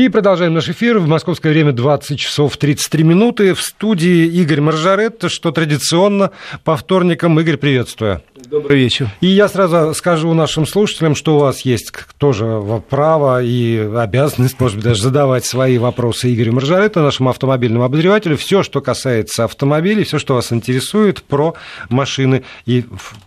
И продолжаем наш эфир. В московское время 20 часов 33 минуты. В студии Игорь Маржарет, что традиционно по вторникам. Игорь, приветствую. Добрый вечер. И я сразу скажу нашим слушателям, что у вас есть тоже право и обязанность, может быть, даже задавать свои вопросы Игорю Маржарету, нашему автомобильному обозревателю. Все, что касается автомобилей, все, что вас интересует про машины и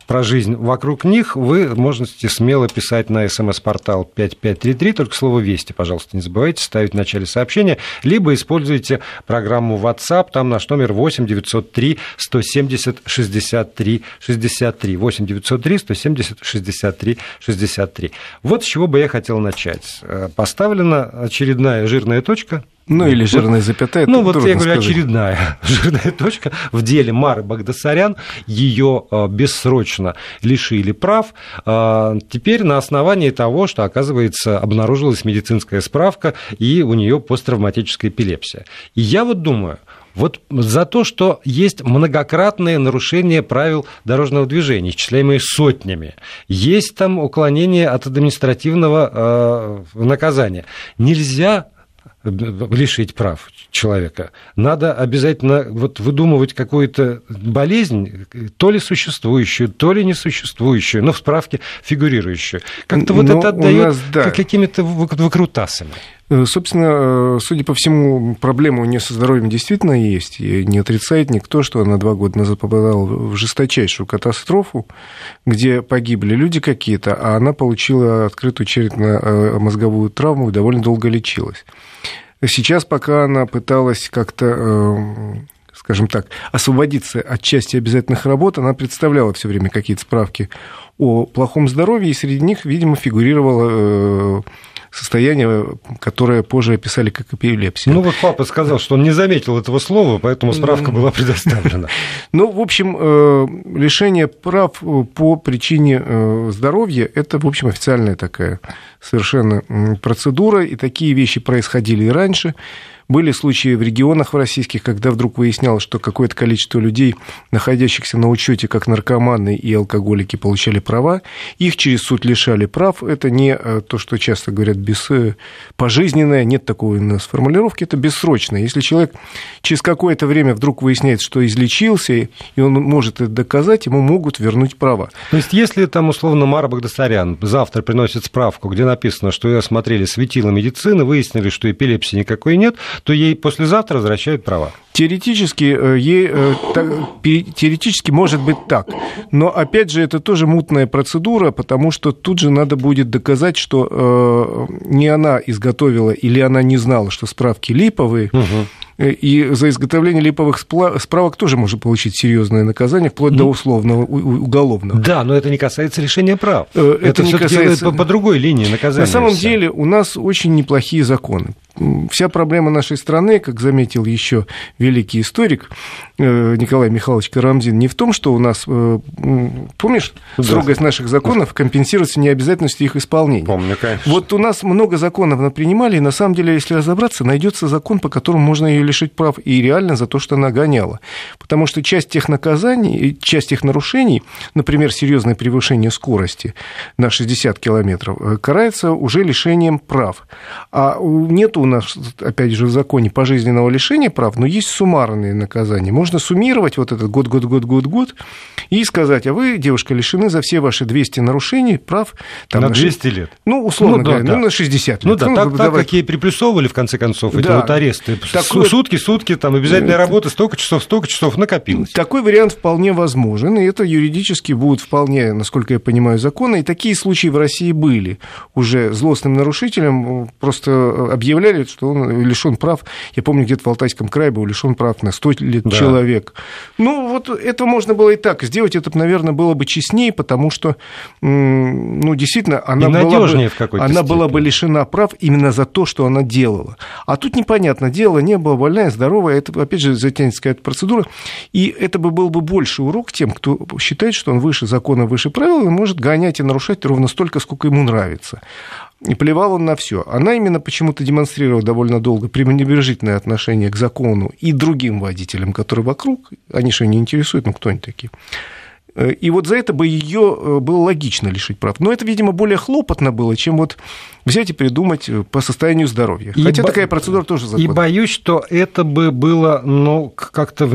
про жизнь вокруг них, вы можете смело писать на смс-портал 5533, только слово «Вести», пожалуйста, не забывайте ставить в начале сообщения, либо используйте программу WhatsApp, там наш номер 8 903 170 63 63. 8 903 170 63 63. Вот с чего бы я хотел начать. Э, поставлена очередная жирная точка ну, или жирная запятая. Ну, вот я говорю, сказать. очередная жирная точка в деле Мары Багдасарян. Ее э, бессрочно лишили прав. Э, теперь на основании того, что, оказывается, обнаружилась медицинская справка, и у нее посттравматическая эпилепсия. И я вот думаю, вот за то, что есть многократные нарушения правил дорожного движения, исчисляемые сотнями, есть там уклонение от административного э, наказания. Нельзя лишить прав человека. Надо обязательно вот выдумывать какую-то болезнь, то ли существующую, то ли несуществующую, но в справке фигурирующую. Как-то вот но это отдает да. какими-то выкрутасами. Э, собственно, э, судя по всему, проблема у нее со здоровьем действительно есть. И не отрицает никто, что она два года назад попадала в жесточайшую катастрофу, где погибли люди какие-то, а она получила открытую черепно-мозговую травму и довольно долго лечилась. Сейчас, пока она пыталась как-то э, скажем так, освободиться от части обязательных работ, она представляла все время какие-то справки о плохом здоровье, и среди них, видимо, фигурировала состояние, которое позже описали как эпилепсия. Ну вот папа сказал, что он не заметил этого слова, поэтому справка была предоставлена. Ну, в общем, э, лишение прав по причине э, здоровья – это, в общем, официальная такая совершенно процедура, и такие вещи происходили и раньше. Были случаи в регионах в российских, когда вдруг выяснялось, что какое-то количество людей, находящихся на учете как наркоманы и алкоголики, получали права, их через суд лишали прав. Это не э, то, что часто говорят, без... Э, пожизненное, нет такой у нас формулировки, это бессрочное. Если человек через какое-то время вдруг выясняет, что излечился, и он может это доказать, ему могут вернуть права. То есть, если там, условно, Мара Багдасарян завтра приносит справку, где написано, что ее осмотрели светило медицины, выяснили, что эпилепсии никакой нет, то ей послезавтра возвращают права. Теоретически, э, ей, э, теоретически может быть так. Но, опять же, это тоже мутная процедура, потому что тут же надо будет доказать, что э, не она изготовила или она не знала, что справки липовые. Угу. И за изготовление липовых справок тоже можно получить серьезное наказание, вплоть ну, до условного уголовного. Да, но это не касается решения прав. Это, это не касается... по, по другой линии наказания. На самом деле у нас очень неплохие законы вся проблема нашей страны, как заметил еще великий историк э, Николай Михайлович Карамзин, не в том, что у нас, э, помнишь, да. строгость наших законов компенсируется необязательностью их исполнения. Помню, конечно. Вот у нас много законов принимали, и на самом деле, если разобраться, найдется закон, по которому можно ее лишить прав, и реально за то, что она гоняла. Потому что часть тех наказаний, часть тех нарушений, например, серьезное превышение скорости на 60 километров, э, карается уже лишением прав. А нету у нас, опять же, в законе пожизненного лишения прав, но есть суммарные наказания. Можно суммировать вот этот год, год, год, год, год и сказать, а вы, девушка, лишены за все ваши 200 нарушений прав... Там, на 200 лет. Ну, условно ну, да, говоря, да. ну, на 60 лет. Ну, да, ну, так, так, какие приплюсовывали, в конце концов, эти да. вот аресты. Такой... Сутки, сутки, там, обязательная работа, столько часов, столько часов накопилось. Такой вариант вполне возможен, и это юридически будет вполне, насколько я понимаю, законно, и такие случаи в России были. Уже злостным нарушителям просто объявляли заявляли, что он лишен прав. Я помню, где-то в Алтайском крае был лишен прав на 100 лет да. человек. Ну, вот это можно было и так сделать. Это, наверное, было бы честнее, потому что, ну, действительно, она, была бы, она была бы лишена прав именно за то, что она делала. А тут непонятно, дело не было, больная, здоровая, это, опять же, затянется какая-то процедура. И это бы был бы больше урок тем, кто считает, что он выше закона, выше правил, и может гонять и нарушать ровно столько, сколько ему нравится. И плевал он на все. Она именно почему-то демонстрировала довольно долго пренебрежительное отношение к закону и другим водителям, которые вокруг. Они что, не интересуют? Ну, кто они такие? И вот за это бы ее было логично лишить прав. Но это, видимо, более хлопотно было, чем вот взять и придумать э, по состоянию здоровья. И Хотя бо... такая процедура тоже законна. И боюсь, что это бы было, ну, как-то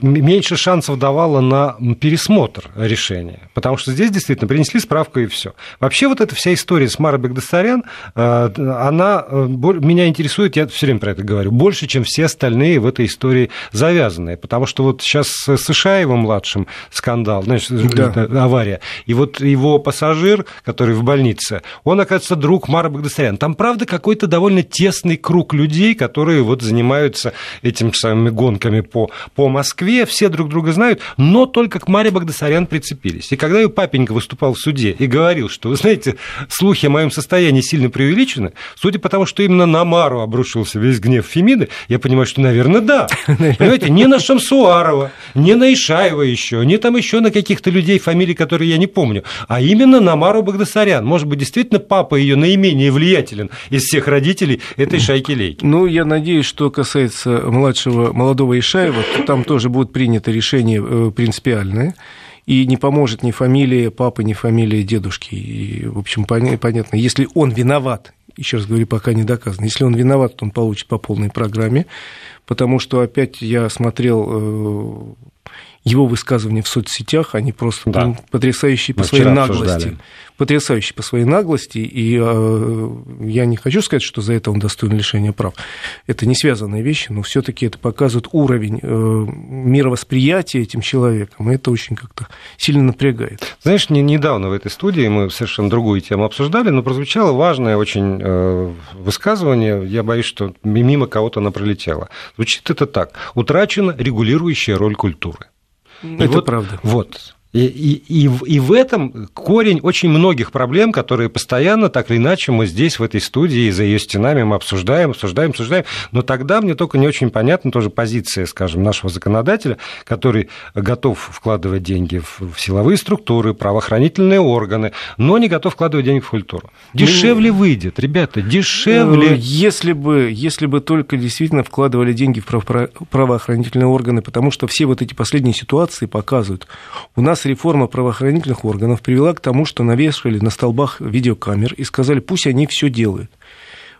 меньше шансов давало на пересмотр решения. Потому что здесь действительно принесли справку и все. Вообще вот эта вся история с Марой Багдасарян, э, она э, меня интересует, я все время про это говорю, больше, чем все остальные в этой истории завязанные. Потому что вот сейчас с Сышаевым-младшим скандал, значит, да. авария, и вот его пассажир, который в больнице, он, оказывается, друг Тамара Багдасарян. Там, правда, какой-то довольно тесный круг людей, которые вот занимаются этими самыми гонками по, по Москве, все друг друга знают, но только к Маре Багдасарян прицепились. И когда ее папенька выступал в суде и говорил, что, вы знаете, слухи о моем состоянии сильно преувеличены, судя по тому, что именно на Мару обрушился весь гнев Фемиды, я понимаю, что, наверное, да. Понимаете, не на Шамсуарова, не на Ишаева еще, не там еще на каких-то людей, фамилий, которые я не помню, а именно на Мару Багдасарян. Может быть, действительно, папа ее наименее менее влиятелен из всех родителей этой шайки-лейки. Ну, я надеюсь, что касается младшего, молодого Ишаева, то там тоже будет принято решение э, принципиальное и не поможет ни фамилия папы, ни фамилия дедушки. И, в общем, понятно, если он виноват, еще раз говорю, пока не доказано, если он виноват, то он получит по полной программе, потому что опять я смотрел э, его высказывания в соцсетях, они просто да. потрясающие по Мы своей наглости. Обсуждали. Потрясающие по своей наглости, и э, я не хочу сказать, что за это он достоин лишения прав. Это не связанные вещи, но все таки это показывает уровень э, мировосприятия этим человеком, и это очень как-то сильно напрягает. Знаешь, не, недавно в этой студии мы совершенно другую тему обсуждали, но прозвучало важное очень э, высказывание, я боюсь, что мимо кого-то оно пролетело. Звучит это так. Утрачена регулирующая роль культуры. Это вот, правда. Вот. И, и, и, и в этом корень очень многих проблем, которые постоянно, так или иначе, мы здесь, в этой студии, за ее стенами мы обсуждаем, обсуждаем, обсуждаем. Но тогда мне только не очень понятна тоже позиция, скажем, нашего законодателя, который готов вкладывать деньги в, силовые структуры, правоохранительные органы, но не готов вкладывать деньги в культуру. Дешевле ну, выйдет, ребята, дешевле. Э, если бы, если бы только действительно вкладывали деньги в правоохранительные органы, потому что все вот эти последние ситуации показывают, у нас нас реформа правоохранительных органов привела к тому, что навешивали на столбах видеокамер и сказали, пусть они все делают.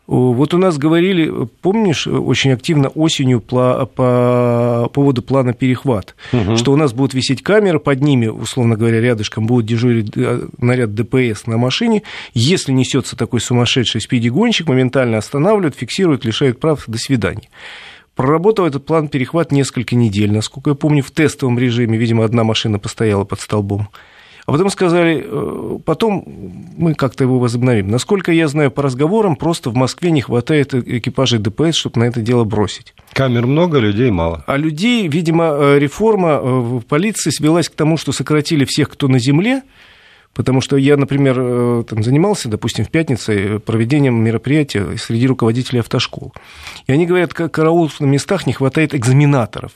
Вот у нас говорили, помнишь, очень активно осенью по, по поводу плана перехват, угу. что у нас будут висеть камеры, под ними, условно говоря, рядышком будет дежурить э, наряд ДПС на машине. Если несется такой сумасшедший спиди-гонщик, моментально останавливают, фиксируют, лишают прав, до свидания. Проработал этот план перехват несколько недель. Насколько я помню, в тестовом режиме, видимо, одна машина постояла под столбом. А потом сказали, э, потом мы как-то его возобновим. Насколько я знаю по разговорам, просто в Москве не хватает экипажей ДПС, чтобы на это дело бросить. Камер много, людей мало. А людей, видимо, э, реформа э, в полиции свелась к тому, что сократили всех, кто на земле, Потому что я, например, э, там, занимался, допустим, в пятницу э, проведением мероприятия среди руководителей автошкол. И они говорят, как караул на местах не хватает экзаменаторов.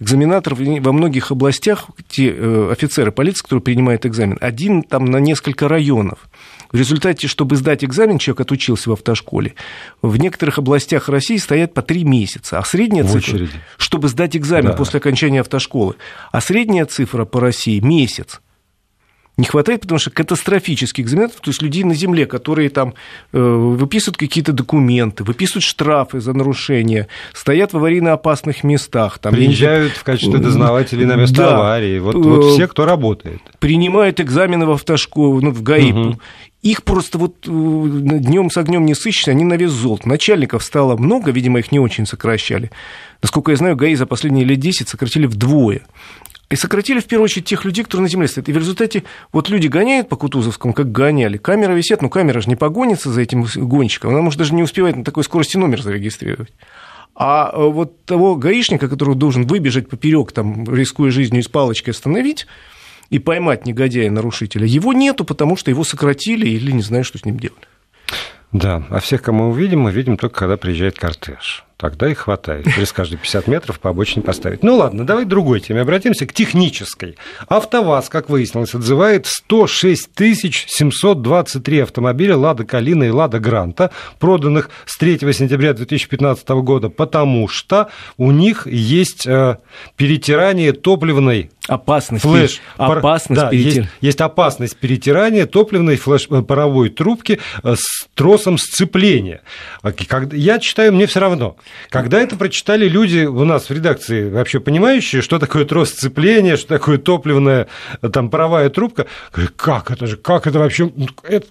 Экзаменаторов во многих областях, те э, офицеры полиции, которые принимают экзамен, один там на несколько районов. В результате, чтобы сдать экзамен, человек отучился в автошколе. В некоторых областях России стоят по три месяца. А средняя в цифра, очереди. чтобы сдать экзамен да. после окончания автошколы, а средняя цифра по России месяц не хватает, потому что катастрофических экзаменаторов, то есть людей на земле, которые там э, выписывают какие-то документы, выписывают штрафы за нарушения, стоят в аварийно опасных местах. Там, Приезжают в качестве дознавателей на место да. аварии. Вот, вот э, все, кто работает. Принимают экзамены в автошколу, ну, в ГАИ. Угу. Их просто вот э, днем с огнем не сыщешь, они на вес золота. Начальников стало много, видимо, их не очень сокращали. Насколько я знаю, ГАИ за последние лет 10 сократили вдвое. И сократили, в первую очередь, тех людей, которые на земле стоят. И в результате вот люди гоняют по Кутузовскому, как гоняли. Камера висит, ну камера же не погонится за этим гонщиком. Она, может, даже не успевает на такой скорости номер зарегистрировать. А э, вот того гаишника, который должен выбежать поперек, там, рискуя жизнью, и с палочкой остановить и поймать негодяя-нарушителя, его нету, потому что его сократили или не знаю, что с ним делали. Да, а всех, кого мы увидим, мы видим только, когда приезжает кортеж. Тогда и хватает. Через каждые 50 метров по обочине поставить. Ну ладно, давай к другой теме обратимся, к технической. АвтоВАЗ, как выяснилось, отзывает 106 723 автомобиля «Лада Калина» и «Лада Гранта», проданных с 3 сентября 2015 года, потому что у них есть э, перетирание топливной Опасность, флеш, опасность да, перетир... есть, есть опасность перетирания топливной флеш-паровой трубки с тросом сцепления. Я читаю, мне все равно. Когда это прочитали люди у нас в редакции, вообще понимающие, что такое трос сцепления, что такое топливная там, паровая трубка, как это же, как это вообще... Это,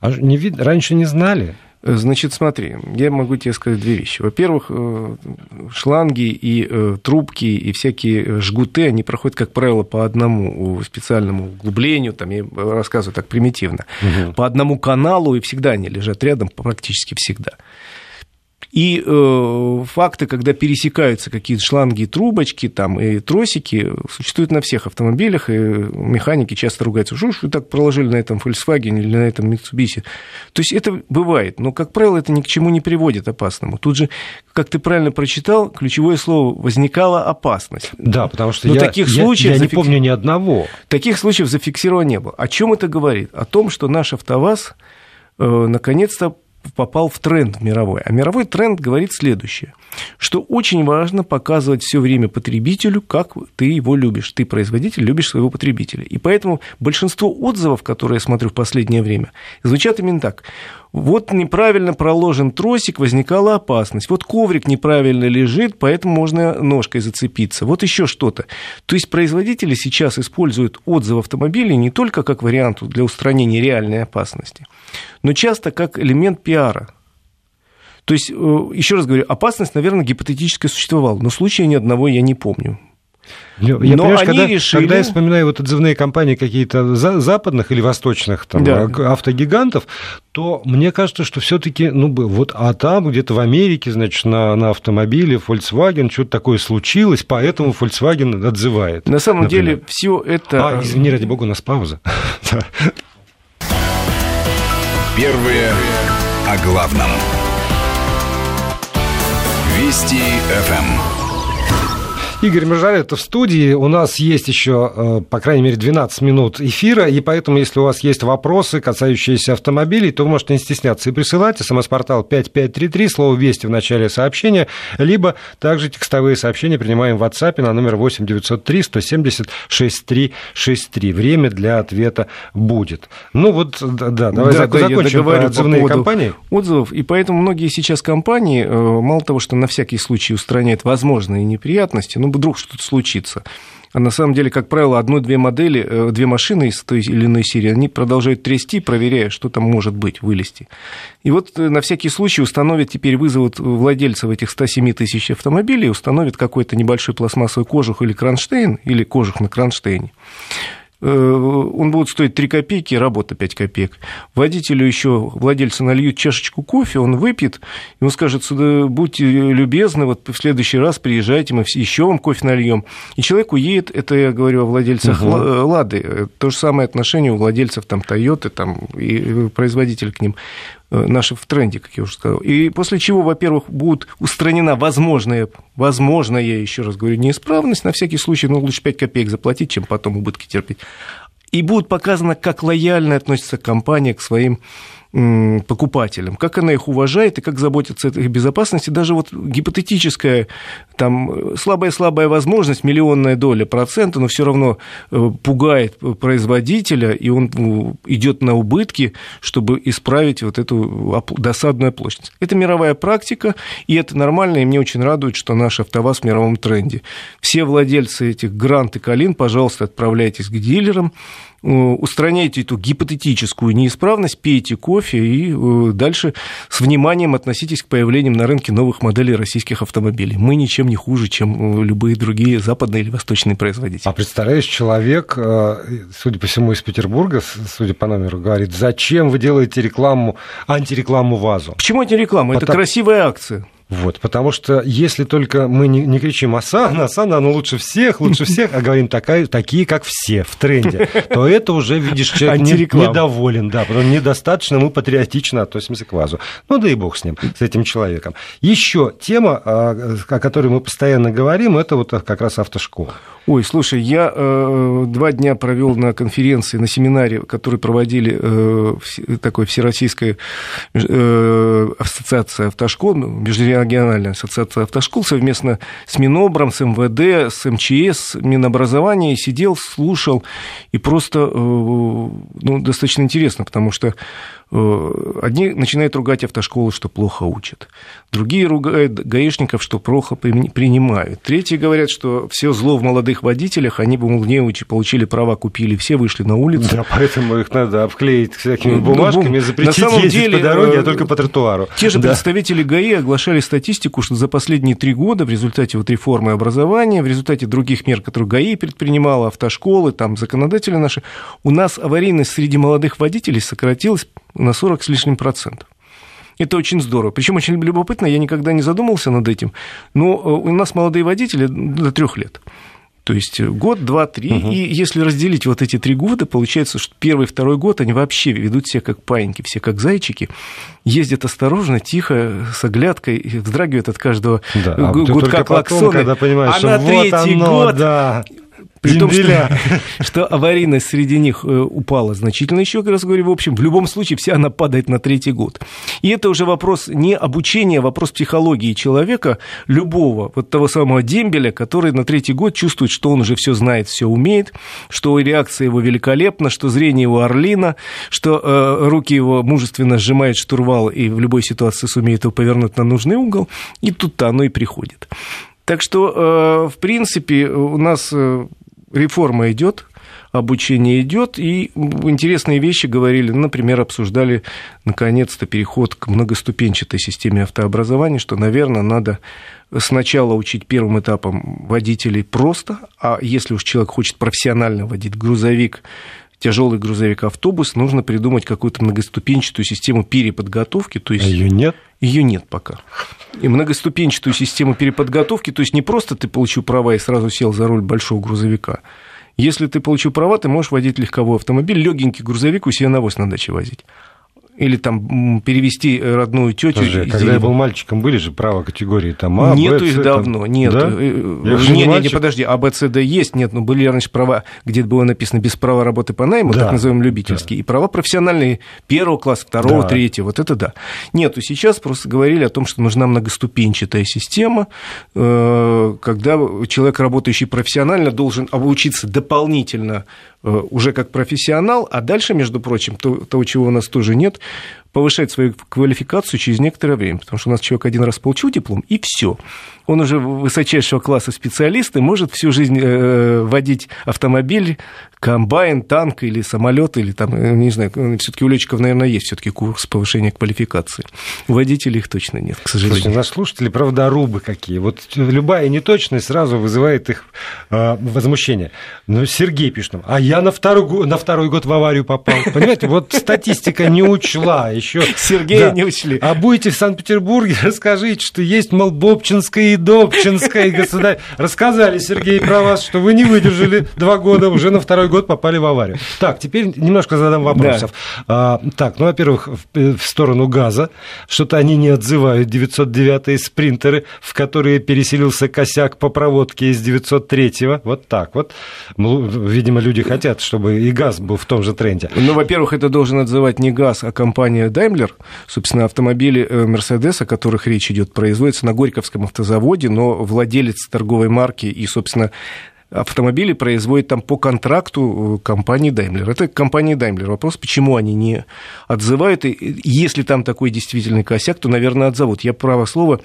а не вид... раньше не знали. Значит, смотри, я могу тебе сказать две вещи. Во-первых, э, шланги и э, трубки и всякие жгуты, они проходят, как правило, по одному специальному углублению, там я рассказываю так примитивно, угу. по одному каналу, и всегда они лежат рядом, практически всегда. И э, факты, когда пересекаются какие-то шланги, трубочки там, и тросики, существуют на всех автомобилях, и механики часто ругаются, что ж вы так проложили на этом Volkswagen или на этом Mitsubishi. То есть это бывает, но, как правило, это ни к чему не приводит опасному. Тут же, как ты правильно прочитал, ключевое слово «возникала опасность». Да, потому что я, таких я, случаев я не зафикс... помню ни одного. Таких случаев зафиксировано не было. О чем это говорит? О том, что наш АвтоВАЗ э, наконец-то попал в тренд мировой. А мировой тренд говорит следующее, что очень важно показывать все время потребителю, как ты его любишь. Ты, производитель, любишь своего потребителя. И поэтому большинство отзывов, которые я смотрю в последнее время, звучат именно так. Вот неправильно проложен тросик, возникала опасность. Вот коврик неправильно лежит, поэтому можно ножкой зацепиться. Вот еще что-то. То есть производители сейчас используют отзывы автомобилей не только как вариант для устранения реальной опасности, но часто как элемент пиара. То есть, э, еще раз говорю, опасность, наверное, гипотетически существовала, но случая ни одного я не помню. Я, Но они когда, решили... когда я вспоминаю вот отзывные компании какие-то западных или восточных там, да. автогигантов, то мне кажется, что все-таки, ну, вот, а там где-то в Америке, значит, на, на автомобиле Volkswagen что-то такое случилось, поэтому Volkswagen отзывает. На самом например. деле все это... А, извини, ради бога, у нас пауза. Первые о главном. Вести ФМ. Игорь это в студии. У нас есть еще, э, по крайней мере, 12 минут эфира, и поэтому, если у вас есть вопросы, касающиеся автомобилей, то вы можете не стесняться и присылать. СМС-портал 5533, слово «Вести» в начале сообщения, либо также текстовые сообщения принимаем в WhatsApp на номер 8 903 170 6363. Время для ответа будет. Ну вот, да, давай да, закончим да, про отзывные по компании. Отзывов, и поэтому многие сейчас компании, э, мало того, что на всякий случай устраняют возможные неприятности, ну, вдруг что-то случится. А на самом деле, как правило, одну-две модели, э, две машины из той или иной серии, они продолжают трясти, проверяя, что там может быть, вылезти. И вот э, на всякий случай установят, теперь вызовут владельцев этих 107 тысяч автомобилей, установят какой-то небольшой пластмассовый кожух или кронштейн, или кожух на кронштейне. Э, он будет стоить 3 копейки, работа 5 копеек. Водителю еще владельцы нальют чашечку кофе, он выпьет, и он скажет, будьте любезны, вот в следующий раз приезжайте, мы еще вам кофе нальем. И человек уедет, это я говорю о владельцах угу. Лады, то же самое отношение у владельцев там Тойоты там, и производитель к ним. Э, наши в тренде, как я уже сказал. И после чего, во-первых, будет устранена возможная, возможная, я еще раз говорю, неисправность, на всякий случай, ну, лучше 5 копеек заплатить, чем потом убытки терпеть. И будет показано, как лояльно относится компания к своим покупателям, как она их уважает и как заботится о их безопасности. Даже вот гипотетическая там слабая-слабая возможность, миллионная доля процента, но все равно э, пугает производителя, и он ну, идет на убытки, чтобы исправить вот эту досадную оплошность. Это мировая практика, и это нормально, и мне очень радует, что наш АвтоВАЗ в мировом тренде. Все владельцы этих Грант и Калин, пожалуйста, отправляйтесь к дилерам, устраняйте эту гипотетическую неисправность, пейте кофе и э, дальше с вниманием относитесь к появлению на рынке новых моделей российских автомобилей. Мы ничем не хуже, чем э, любые другие западные или восточные производители. А представляешь, человек, судя по всему, из Петербурга, судя по номеру, говорит, зачем вы делаете рекламу, антирекламу ВАЗу? Почему антирекламу? Это красивая акция. Вот, потому что если только мы не, не кричим «Асана, Асана, оно лучше всех, лучше всех», а говорим такая, такие, как все, в тренде, то это уже, видишь, человек не, недоволен, да, потому недостаточно мы патриотично относимся к ВАЗу. Ну да и бог с ним, с этим человеком. Еще тема, а, о которой мы постоянно говорим, это вот как раз автошкола. Ой, слушай, я э, два дня провел на конференции, на семинаре, который проводили э, такой Всероссийская э, ассоциация автошкол, межрегиональная региональная ассоциация автошкол совместно с Минобром, с МВД, с МЧС, Минобразования сидел, слушал, и просто э, ну, достаточно интересно, потому что одни начинают ругать автошколы, что плохо учат. Другие ругают гаишников, что плохо принимают. Третьи говорят, что все зло в молодых водителях, они бы, мол, не учи, получили права, купили, все вышли на улицу. Да, поэтому их надо обклеить всякими ну, бумажками, запретить на самом ездить деле, по дороге, а только по тротуару. Те же да. представители ГАИ оглашали статистику, что за последние три года в результате вот реформы образования, в результате других мер, которые ГАИ предпринимала, автошколы, там, законодатели наши, у нас аварийность среди молодых водителей сократилась на 40 с лишним процентов. Это очень здорово. Причем очень любопытно, я никогда не задумывался над этим, но э, у нас молодые водители до трех лет. То есть год, два, три. Угу. И если разделить вот эти три года, получается, что первый, второй год они вообще ведут себя как паиньки, все как зайчики, ездят осторожно, тихо, с оглядкой, вздрагивают от каждого да, гудка клаксона. Когда понимаешь, а на вот третий оно, год да. При том, что, что аварийность среди них э, упала значительно еще, как раз говорю, в общем, в любом случае вся она падает на третий год. И это уже вопрос не обучения, а вопрос психологии человека, любого, вот того самого дембеля, который на третий год чувствует, что он уже все знает, все умеет, что реакция его великолепна, что зрение его орлина, что э, руки его мужественно сжимает штурвал и в любой ситуации сумеет его повернуть на нужный угол, и тут-то оно и приходит. Так что, э, в принципе, у нас э, реформа идет, обучение идет, и интересные вещи говорили, например, обсуждали наконец-то переход к многоступенчатой системе автообразования, что, наверное, надо сначала учить первым этапом водителей просто, а если уж человек хочет профессионально водить грузовик, тяжелый грузовик, автобус, нужно придумать какую-то многоступенчатую систему переподготовки. То есть... А ее нет? Ее нет пока. И многоступенчатую систему переподготовки, то есть не просто ты получил права и сразу сел за руль большого грузовика. Если ты получил права, ты можешь водить легковой автомобиль, легенький грузовик у себя навоз на даче возить или там перевести родную тетю. Подожди, когда деревни. я был мальчиком, были же права категории там А, Нету Б, их давно, там... нет. Да? Э, не, не, не, подожди, А, Б, С, Д есть, нет, но были раньше права, где было написано без права работы по найму, да, так называемые любительские, да. и права профессиональные первого класса, второго, да. третьего, вот это да. Нету, сейчас просто говорили о том, что нужна многоступенчатая система, э, когда человек, работающий профессионально, должен обучиться дополнительно Э, уже как профессионал, а дальше, между прочим, то, того, чего у нас тоже нет, повышать свою квалификацию через некоторое время, потому что у нас человек один раз получил диплом, и все он уже высочайшего класса специалист и может всю жизнь э, водить автомобиль, комбайн, танк или самолет, или там, э, не знаю, все-таки у летчиков, наверное, есть все-таки курс повышения квалификации. У водителей их точно нет, к сожалению. Слушайте, наши слушатели правдорубы какие. Вот любая неточность сразу вызывает их э, возмущение. Ну, Сергей пишет нам, а я на второй, на второй год в аварию попал. Понимаете, вот статистика не учла еще. Сергея да. не учли. А будете в Санкт-Петербурге, расскажите, что есть, мол, Бобчинская Добчинская государь. Рассказали, Сергей, про вас, что вы не выдержали два года, уже на второй год попали в аварию. Так, теперь немножко задам вопросов. Да. А, так, ну, во-первых, в, в сторону газа. Что-то они не отзывают 909-е спринтеры, в которые переселился косяк по проводке из 903-го. Вот так вот. Ну, видимо, люди хотят, чтобы и газ был в том же тренде. Ну, во-первых, это должен отзывать не газ, а компания Daimler. Собственно, автомобили Mercedes, о которых речь идет, производятся на Горьковском автозаводе заводе, но владелец торговой марки и, собственно, автомобили производит там по контракту э, компании Daimler. Это компания Daimler. Вопрос, почему они не отзывают. И если там такой действительный косяк, то, наверное, отзовут. Я, право слово,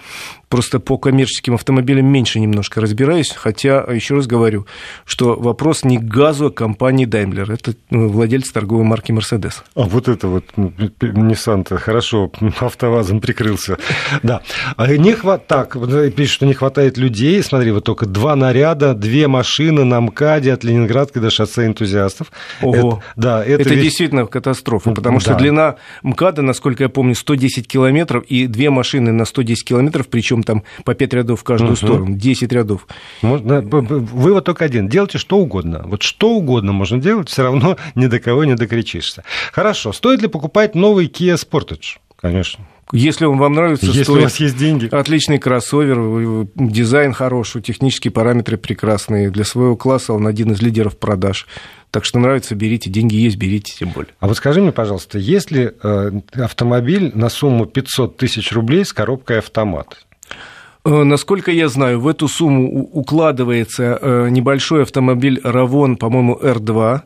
просто по коммерческим автомобилям меньше немножко разбираюсь. Хотя, еще раз говорю, что вопрос не к газу, а к компании Daimler. Это ну, владелец торговой марки Mercedes. А вот это вот ну, Nissan-то хорошо автовазом прикрылся. Да. А не хват... Так, пишет, что не хватает людей. Смотри, вот только два наряда, две машины машина на МКАДе от Ленинградки до шоссе энтузиастов. Ого. Это, да, это, это ведь... действительно катастрофа, потому да. что длина МКАДа, насколько я помню, 110 километров, и две машины на 110 километров, причем там по 5 рядов в каждую угу. сторону, 10 рядов. Можно, вывод только один. Делайте что угодно. Вот что угодно можно делать, все равно ни до кого не докричишься. Хорошо. Стоит ли покупать новый Kia Sportage? Конечно. Если он вам нравится, Если стоит... у вас есть деньги. Отличный кроссовер, дизайн хороший, технические параметры прекрасные. Для своего класса он один из лидеров продаж. Так что нравится, берите, деньги есть, берите тем более. А вот скажи мне, пожалуйста, если э, автомобиль на сумму 500 тысяч рублей с коробкой автомат, насколько я знаю, в эту сумму укладывается э, небольшой автомобиль Равон, по-моему, R2.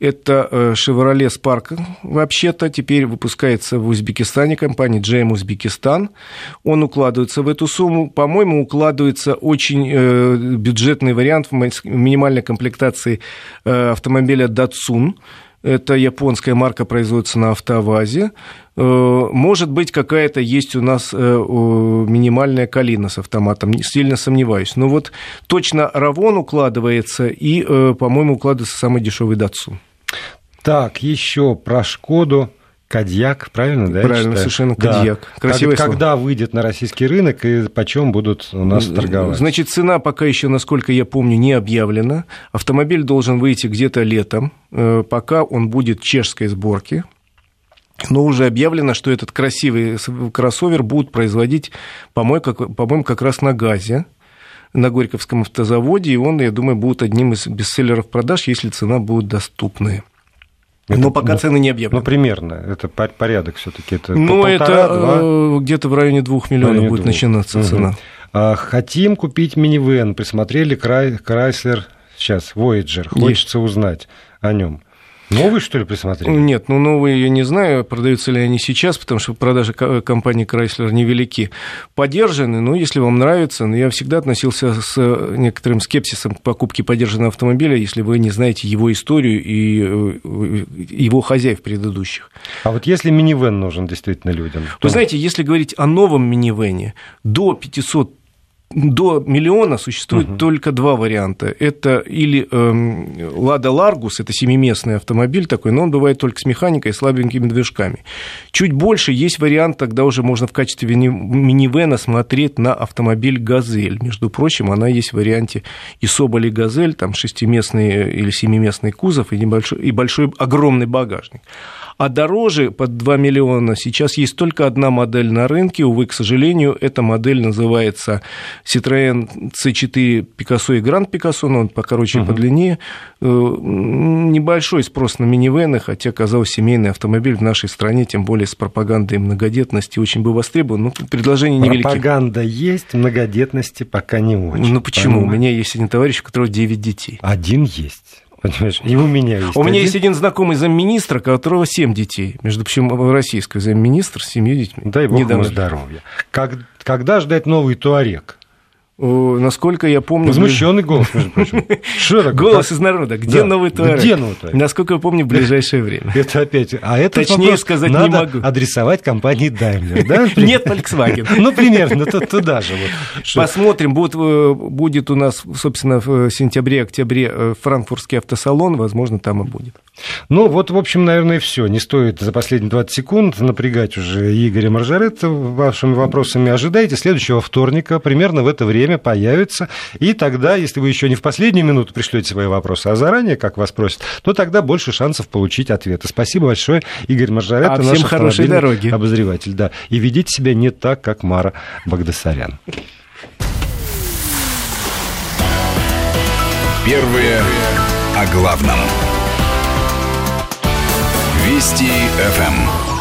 Это Chevrolet Spark. Вообще-то теперь выпускается в Узбекистане компания GM Узбекистан. Он укладывается в эту сумму. По-моему, укладывается очень бюджетный вариант в минимальной комплектации автомобиля Datsun. Это японская марка, производится на автовазе. Э, может быть, какая-то есть у нас э, минимальная калина с автоматом, сильно сомневаюсь. Но вот точно Равон укладывается и, э, по-моему, укладывается самый дешевый Датсу. Так, еще про Шкоду. Кадьяк, правильно, да? Правильно, совершенно Кадьяк. Да. Красивое как, Когда выйдет на российский рынок и почем будут у нас торговать? Значит, цена пока еще, насколько я помню, не объявлена. Автомобиль должен выйти где-то летом, э, пока он будет чешской сборки. Но уже объявлено, что этот красивый кроссовер будут производить, по-моему, как, по как раз на газе на Горьковском автозаводе, и он, я думаю, будет одним из бестселлеров продаж, если цена будет доступная. Это, Но пока ну, цены не объявлены. Ну, примерно. Это порядок все-таки. Это ну, это э, где-то в районе 2 миллионов районе будет 2. начинаться угу. цена. А, хотим купить минивэн. Присмотрели Крайслер, сейчас, Voyager. Хочется Есть. узнать о нем. Новый, что ли, присмотрели? Нет, ну новые я не знаю, продаются ли они сейчас, потому что продажи компании Chrysler невелики. Подержаны, ну, если вам нравится, но я всегда относился с некоторым скепсисом к покупке подержанного автомобиля, если вы не знаете его историю и э, его хозяев предыдущих. А вот если минивэн нужен действительно людям? То... Вы знаете, если говорить о новом минивэне, до 500 до миллиона существует угу. только два варианта. Это или э, Лада Ларгус, это семиместный автомобиль такой, но он бывает только с механикой и слабенькими движками. Чуть больше есть вариант, тогда уже можно в качестве минивэна смотреть на автомобиль «Газель». Между прочим, она есть в варианте и Соболи «Газель», там шестиместный или семиместный кузов и, небольшой, и большой огромный багажник. А дороже под 2 миллиона сейчас есть только одна модель на рынке. Увы, к сожалению, эта модель называется Citroën C4 Picasso и Grand Picasso, но он покороче и uh-huh. подлиннее. Э, небольшой спрос на минивены, хотя, казалось, семейный автомобиль в нашей стране, тем более с пропагандой многодетности, очень бы востребован. Ну, предложение невелики. Пропаганда есть, многодетности пока не очень. Ну, почему? Понимаете? У меня есть один товарищ, у которого 9 детей. Один есть. Понимаешь? И у меня есть. У один. меня есть один знакомый замминистра, у которого семь детей. Между прочим, российский замминистр с семью детьми. Дай бог ему здоровья. Как, когда ждать новый туарек? Насколько я помню... Возмущенный голос, между прочим. Что такое? Голос из народа. Где да. новый туарек? Где новый туарек? Насколько я помню, в ближайшее время. Это опять... А это Точнее сказать не могу. адресовать компании Daimler, да? Нет, Volkswagen. Ну, примерно, туда же. Посмотрим. Э, будет у нас, собственно, в сентябре-октябре э, франкфуртский автосалон. Возможно, там и будет. Ну, вот, в общем, наверное, все. Не стоит за последние 20 секунд напрягать уже Игоря Маржарета вашими вопросами. Ожидайте следующего вторника, примерно в это время появится. И тогда, если вы еще не в последнюю минуту пришлете свои вопросы, а заранее, как вас просят, то тогда больше шансов получить ответы. Спасибо большое, Игорь Маржарета, а наш хорошей дороги. обозреватель. Да. И ведите себя не так, как Мара Багдасарян. Первые о главном. Вести ФМ.